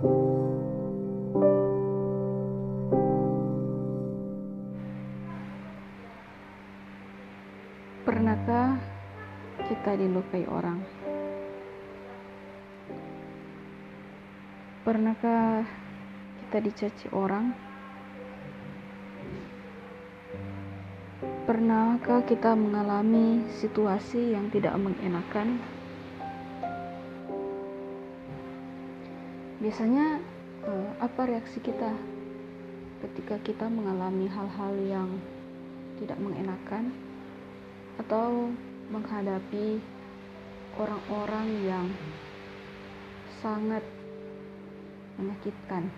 Pernahkah kita dilukai orang? Pernahkah kita dicaci orang? Pernahkah kita mengalami situasi yang tidak mengenakan? Biasanya eh, apa reaksi kita ketika kita mengalami hal-hal yang tidak mengenakan atau menghadapi orang-orang yang sangat menyakitkan.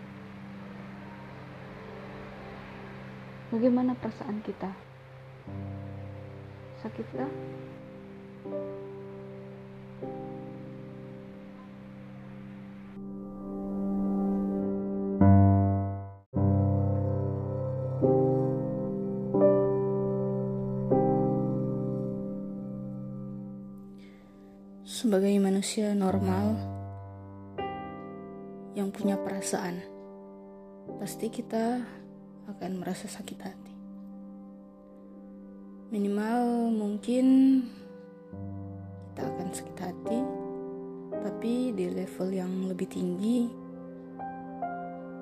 Bagaimana perasaan kita? Sakitkah? Sebagai manusia normal yang punya perasaan, pasti kita akan merasa sakit hati. Minimal mungkin kita akan sakit hati, tapi di level yang lebih tinggi,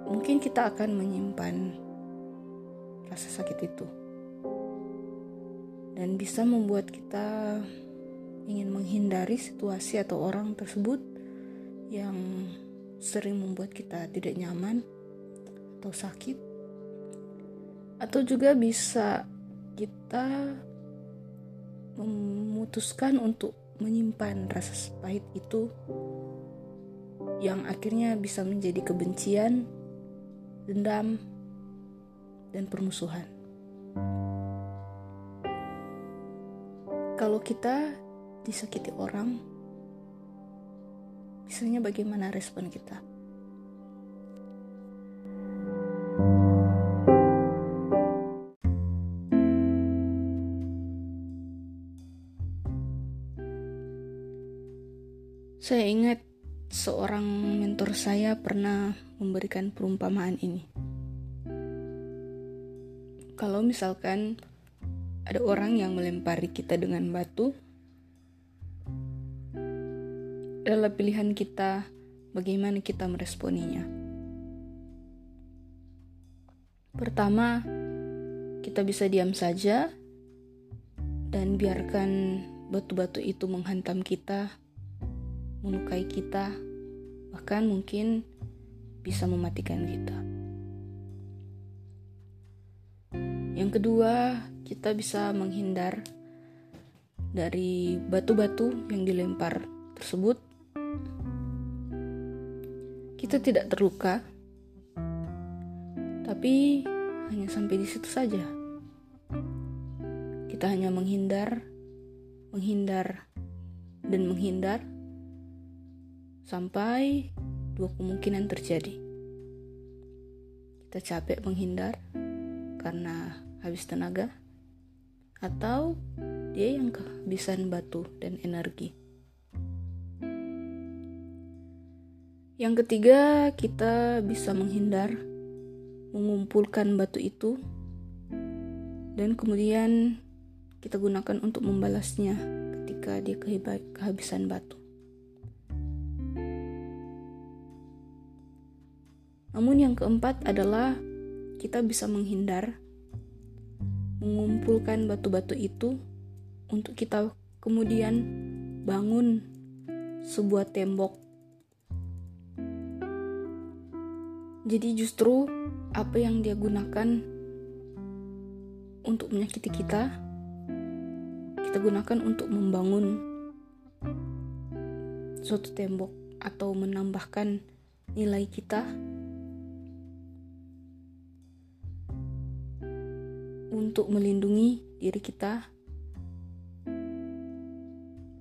mungkin kita akan menyimpan rasa sakit itu, dan bisa membuat kita ingin menghindari situasi atau orang tersebut yang sering membuat kita tidak nyaman atau sakit, atau juga bisa kita memutuskan untuk menyimpan rasa pahit itu yang akhirnya bisa menjadi kebencian, dendam, dan permusuhan. Kalau kita disakiti orang, biasanya bagaimana respon kita? Saya ingat seorang mentor saya pernah memberikan perumpamaan ini. Kalau misalkan ada orang yang melempari kita dengan batu, adalah pilihan kita bagaimana kita meresponinya. Pertama, kita bisa diam saja dan biarkan batu-batu itu menghantam kita, melukai kita, bahkan mungkin bisa mematikan kita. Yang kedua, kita bisa menghindar dari batu-batu yang dilempar tersebut kita tidak terluka, tapi hanya sampai di situ saja. Kita hanya menghindar, menghindar, dan menghindar sampai dua kemungkinan terjadi. Kita capek menghindar karena habis tenaga, atau dia yang kehabisan batu dan energi. Yang ketiga, kita bisa menghindar, mengumpulkan batu itu, dan kemudian kita gunakan untuk membalasnya ketika dia kehabisan batu. Namun, yang keempat adalah kita bisa menghindar, mengumpulkan batu-batu itu untuk kita kemudian bangun sebuah tembok Jadi justru apa yang dia gunakan untuk menyakiti kita, kita gunakan untuk membangun suatu tembok atau menambahkan nilai kita untuk melindungi diri kita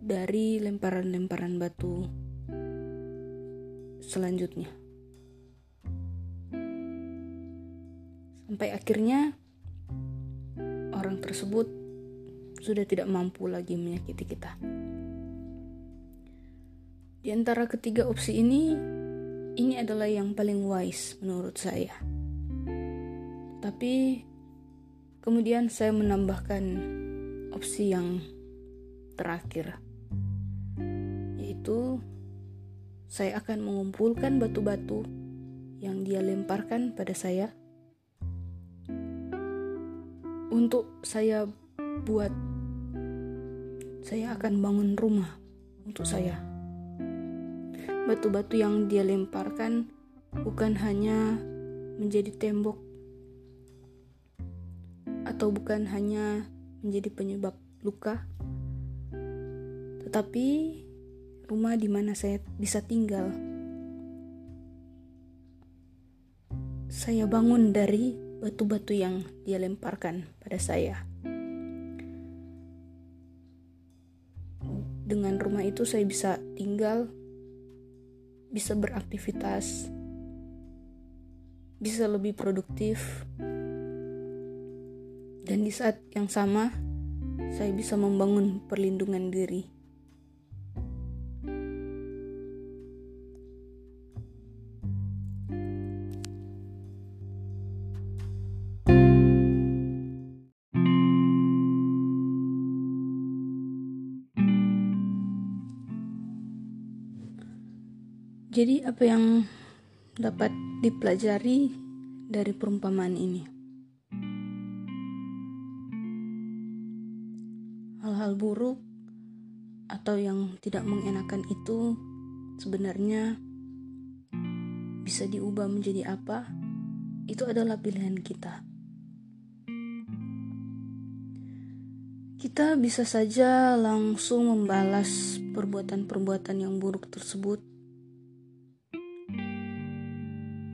dari lemparan-lemparan batu selanjutnya. Sampai akhirnya orang tersebut sudah tidak mampu lagi menyakiti kita. Di antara ketiga opsi ini, ini adalah yang paling wise menurut saya. Tapi kemudian saya menambahkan opsi yang terakhir, yaitu saya akan mengumpulkan batu-batu yang dia lemparkan pada saya untuk saya buat saya akan bangun rumah untuk saya. Batu-batu yang dia lemparkan bukan hanya menjadi tembok atau bukan hanya menjadi penyebab luka, tetapi rumah di mana saya bisa tinggal. Saya bangun dari batu-batu yang dia lemparkan pada saya. Dengan rumah itu saya bisa tinggal bisa beraktivitas, bisa lebih produktif, dan di saat yang sama saya bisa membangun perlindungan diri. Jadi apa yang dapat dipelajari dari perumpamaan ini? Hal-hal buruk atau yang tidak mengenakan itu sebenarnya bisa diubah menjadi apa? Itu adalah pilihan kita. Kita bisa saja langsung membalas perbuatan-perbuatan yang buruk tersebut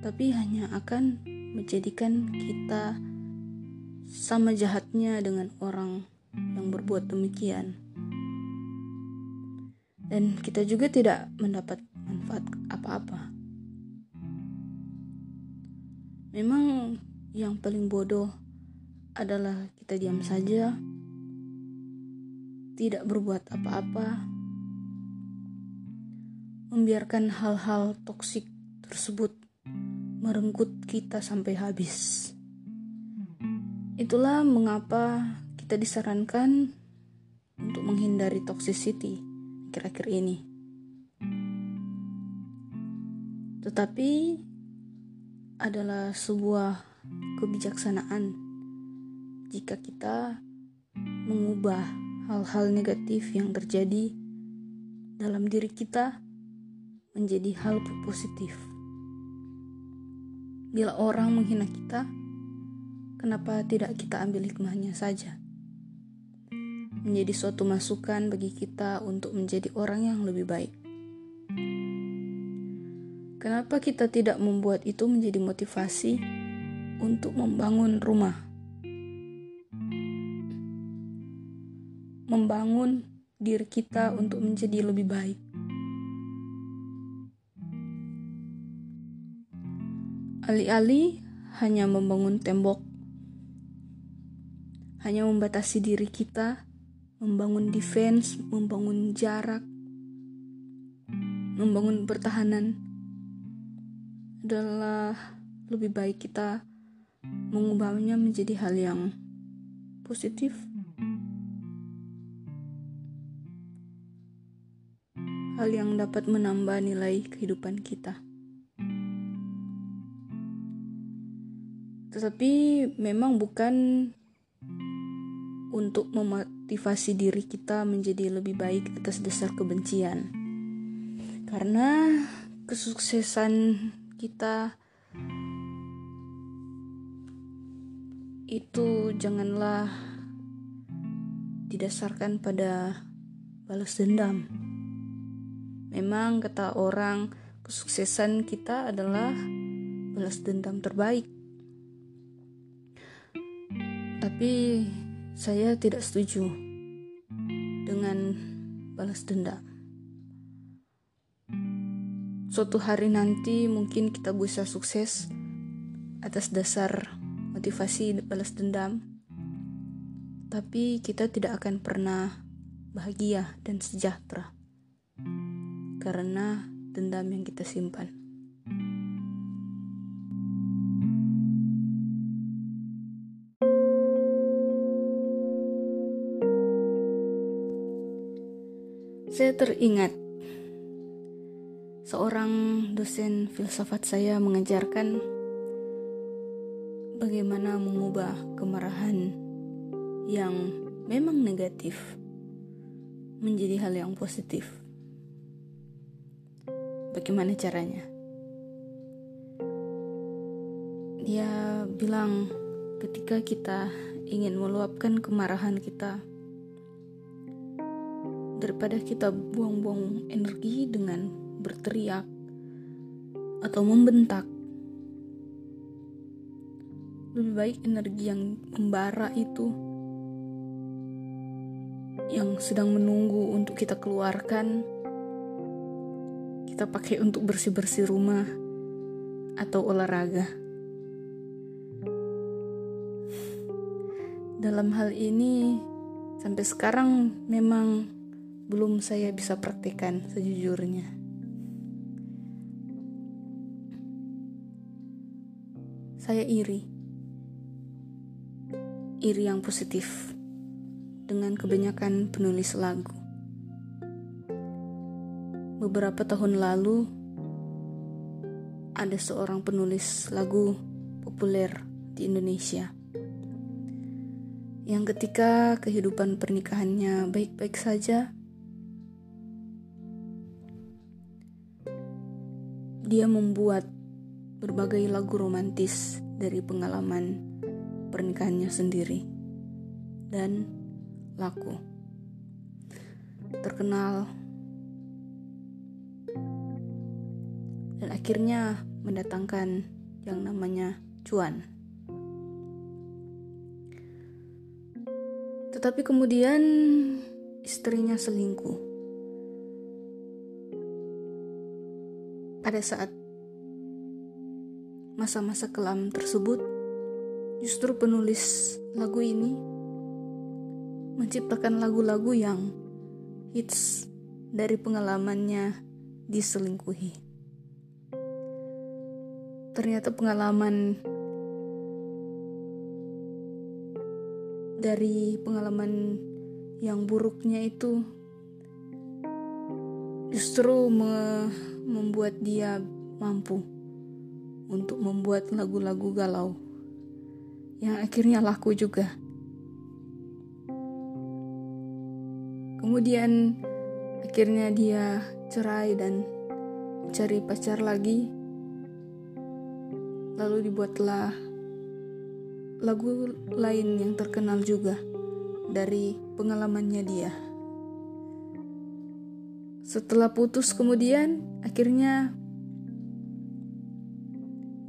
tapi hanya akan menjadikan kita sama jahatnya dengan orang yang berbuat demikian. Dan kita juga tidak mendapat manfaat apa-apa. Memang yang paling bodoh adalah kita diam saja, tidak berbuat apa-apa, membiarkan hal-hal toksik tersebut merenggut kita sampai habis. Itulah mengapa kita disarankan untuk menghindari toxicity akhir-akhir ini. Tetapi adalah sebuah kebijaksanaan jika kita mengubah hal-hal negatif yang terjadi dalam diri kita menjadi hal positif. Bila orang menghina kita, kenapa tidak kita ambil hikmahnya saja? Menjadi suatu masukan bagi kita untuk menjadi orang yang lebih baik. Kenapa kita tidak membuat itu menjadi motivasi untuk membangun rumah? Membangun diri kita untuk menjadi lebih baik. Alih-alih hanya membangun tembok, hanya membatasi diri kita, membangun defense, membangun jarak, membangun pertahanan adalah lebih baik kita mengubahnya menjadi hal yang positif. Hal yang dapat menambah nilai kehidupan kita. Tetapi memang bukan untuk memotivasi diri kita menjadi lebih baik atas dasar kebencian. Karena kesuksesan kita itu janganlah didasarkan pada balas dendam. Memang kata orang kesuksesan kita adalah balas dendam terbaik. Tapi saya tidak setuju dengan balas dendam. Suatu hari nanti mungkin kita bisa sukses atas dasar motivasi balas dendam, tapi kita tidak akan pernah bahagia dan sejahtera karena dendam yang kita simpan. Saya teringat seorang dosen filsafat saya mengajarkan bagaimana mengubah kemarahan yang memang negatif menjadi hal yang positif. Bagaimana caranya? Dia bilang, ketika kita ingin meluapkan kemarahan kita, daripada kita buang-buang energi dengan berteriak atau membentak, lebih baik energi yang membara itu yang sedang menunggu untuk kita keluarkan kita pakai untuk bersih-bersih rumah atau olahraga. Dalam hal ini, sampai sekarang memang belum saya bisa praktekkan sejujurnya. Saya iri, iri yang positif dengan kebanyakan penulis lagu. Beberapa tahun lalu, ada seorang penulis lagu populer di Indonesia yang ketika kehidupan pernikahannya baik-baik saja, dia membuat berbagai lagu romantis dari pengalaman pernikahannya sendiri dan laku. Terkenal dan akhirnya mendatangkan yang namanya cuan. Tetapi kemudian istrinya selingkuh. Pada saat masa-masa kelam tersebut, justru penulis lagu ini menciptakan lagu-lagu yang hits dari pengalamannya diselingkuhi. Ternyata pengalaman dari pengalaman yang buruknya itu justru membuat dia mampu untuk membuat lagu-lagu galau yang akhirnya laku juga. Kemudian akhirnya dia cerai dan cari pacar lagi. Lalu dibuatlah lagu lain yang terkenal juga dari pengalamannya dia. Setelah putus kemudian akhirnya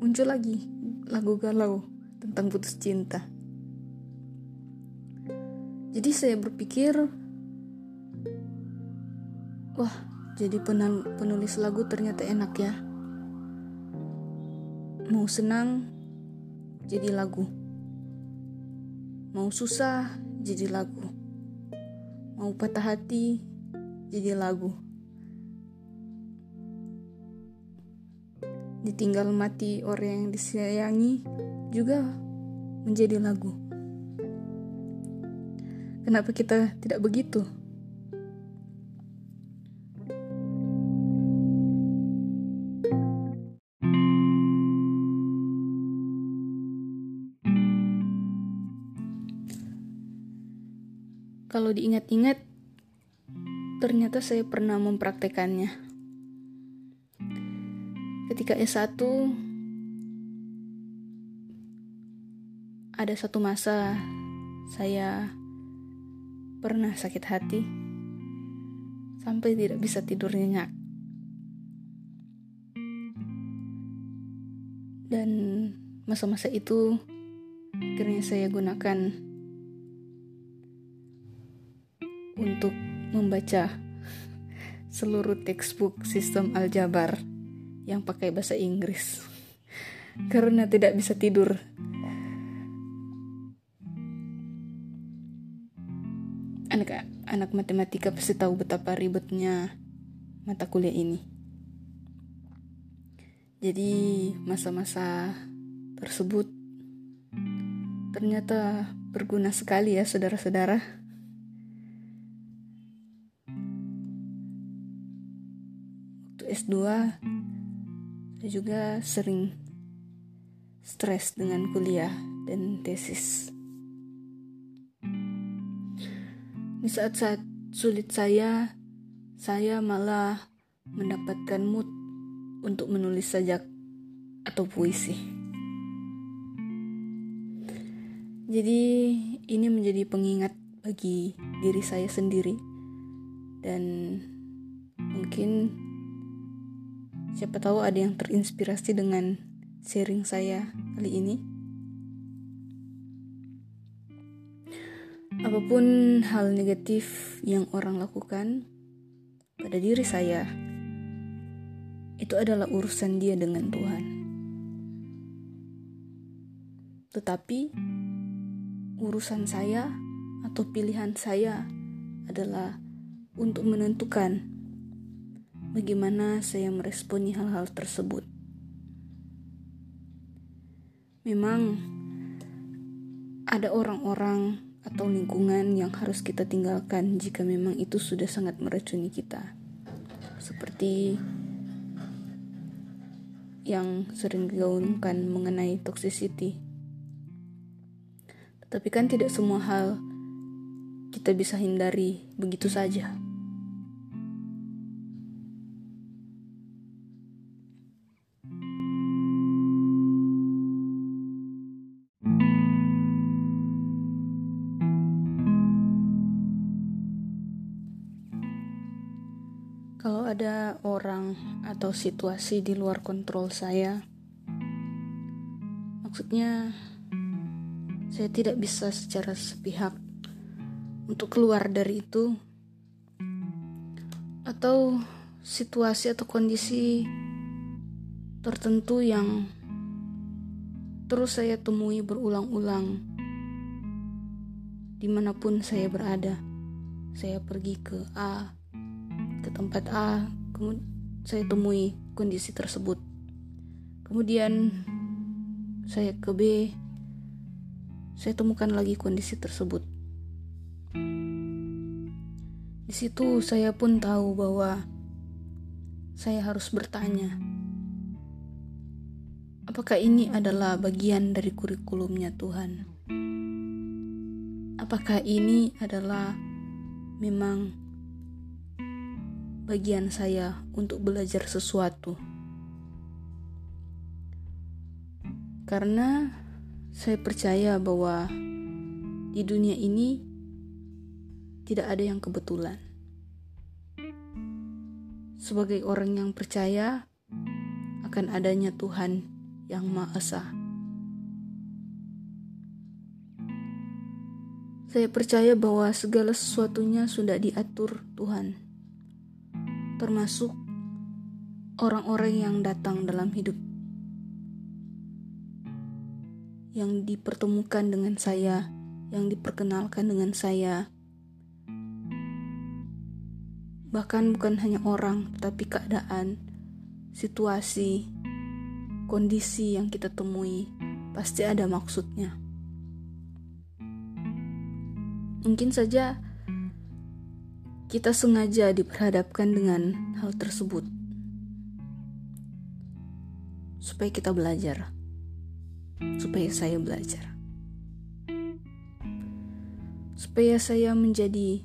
muncul lagi lagu galau tentang putus cinta. Jadi saya berpikir, wah jadi penulis lagu ternyata enak ya. Mau senang jadi lagu. Mau susah jadi lagu. Mau patah hati jadi lagu. Ditinggal mati orang yang disayangi juga menjadi lagu. Kenapa kita tidak begitu? Kalau diingat-ingat, ternyata saya pernah mempraktekannya. Ketika S1, ada satu masa saya pernah sakit hati sampai tidak bisa tidur nyenyak. Dan masa-masa itu akhirnya saya gunakan untuk membaca seluruh textbook sistem aljabar yang pakai bahasa Inggris karena tidak bisa tidur. Anak anak matematika pasti tahu betapa ribetnya mata kuliah ini. Jadi masa-masa tersebut ternyata berguna sekali ya saudara-saudara. waktu S2 saya juga sering stres dengan kuliah dan tesis. Di saat-saat sulit saya, saya malah mendapatkan mood untuk menulis sajak atau puisi. Jadi ini menjadi pengingat bagi diri saya sendiri dan mungkin siapa tahu ada yang terinspirasi dengan sharing saya kali ini. Apa pun hal negatif yang orang lakukan pada diri saya, itu adalah urusan dia dengan Tuhan. Tetapi urusan saya atau pilihan saya adalah untuk menentukan bagaimana saya meresponi hal-hal tersebut. Memang ada orang-orang atau lingkungan yang harus kita tinggalkan jika memang itu sudah sangat meracuni kita. Seperti yang sering digaungkan mengenai toxicity. Tetapi kan tidak semua hal kita bisa hindari begitu saja. Ada orang atau situasi di luar kontrol saya, maksudnya saya tidak bisa secara sepihak untuk keluar dari itu, atau situasi atau kondisi tertentu yang terus saya temui berulang-ulang di mana pun saya berada. Saya pergi ke A, ke tempat A, kemudian saya temui kondisi tersebut. Kemudian saya ke B, saya temukan lagi kondisi tersebut. Di situ saya pun tahu bahwa saya harus bertanya, apakah ini adalah bagian dari kurikulumnya Tuhan? Apakah ini adalah memang bagian saya untuk belajar sesuatu. Karena saya percaya bahwa di dunia ini tidak ada yang kebetulan. Sebagai orang yang percaya akan adanya Tuhan yang Maha Esa. Saya percaya bahwa segala sesuatunya sudah diatur Tuhan termasuk orang-orang yang datang dalam hidup, yang dipertemukan dengan saya, yang diperkenalkan dengan saya. Bahkan bukan hanya orang, tetapi keadaan, situasi, kondisi yang kita temui pasti ada maksudnya. Mungkin saja kita sengaja diperhadapkan dengan hal tersebut supaya kita belajar, supaya saya belajar, supaya saya menjadi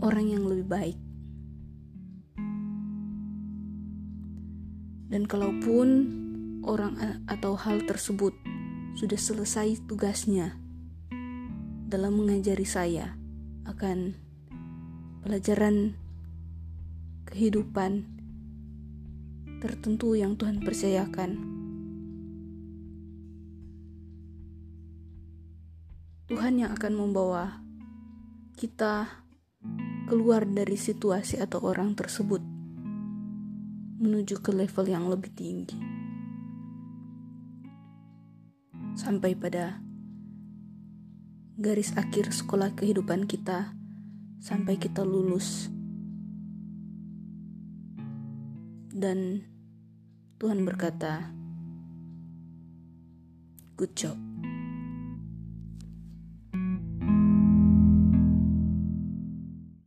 orang yang lebih baik. Dan kalaupun orang atau hal tersebut sudah selesai tugasnya dalam mengajari saya akan pelajaran kehidupan tertentu yang Tuhan percayakan. Tuhan yang akan membawa kita keluar dari situasi atau orang tersebut menuju ke level yang lebih tinggi. Sampai pada garis akhir sekolah kehidupan kita sampai kita lulus. Dan Tuhan berkata, "Good job."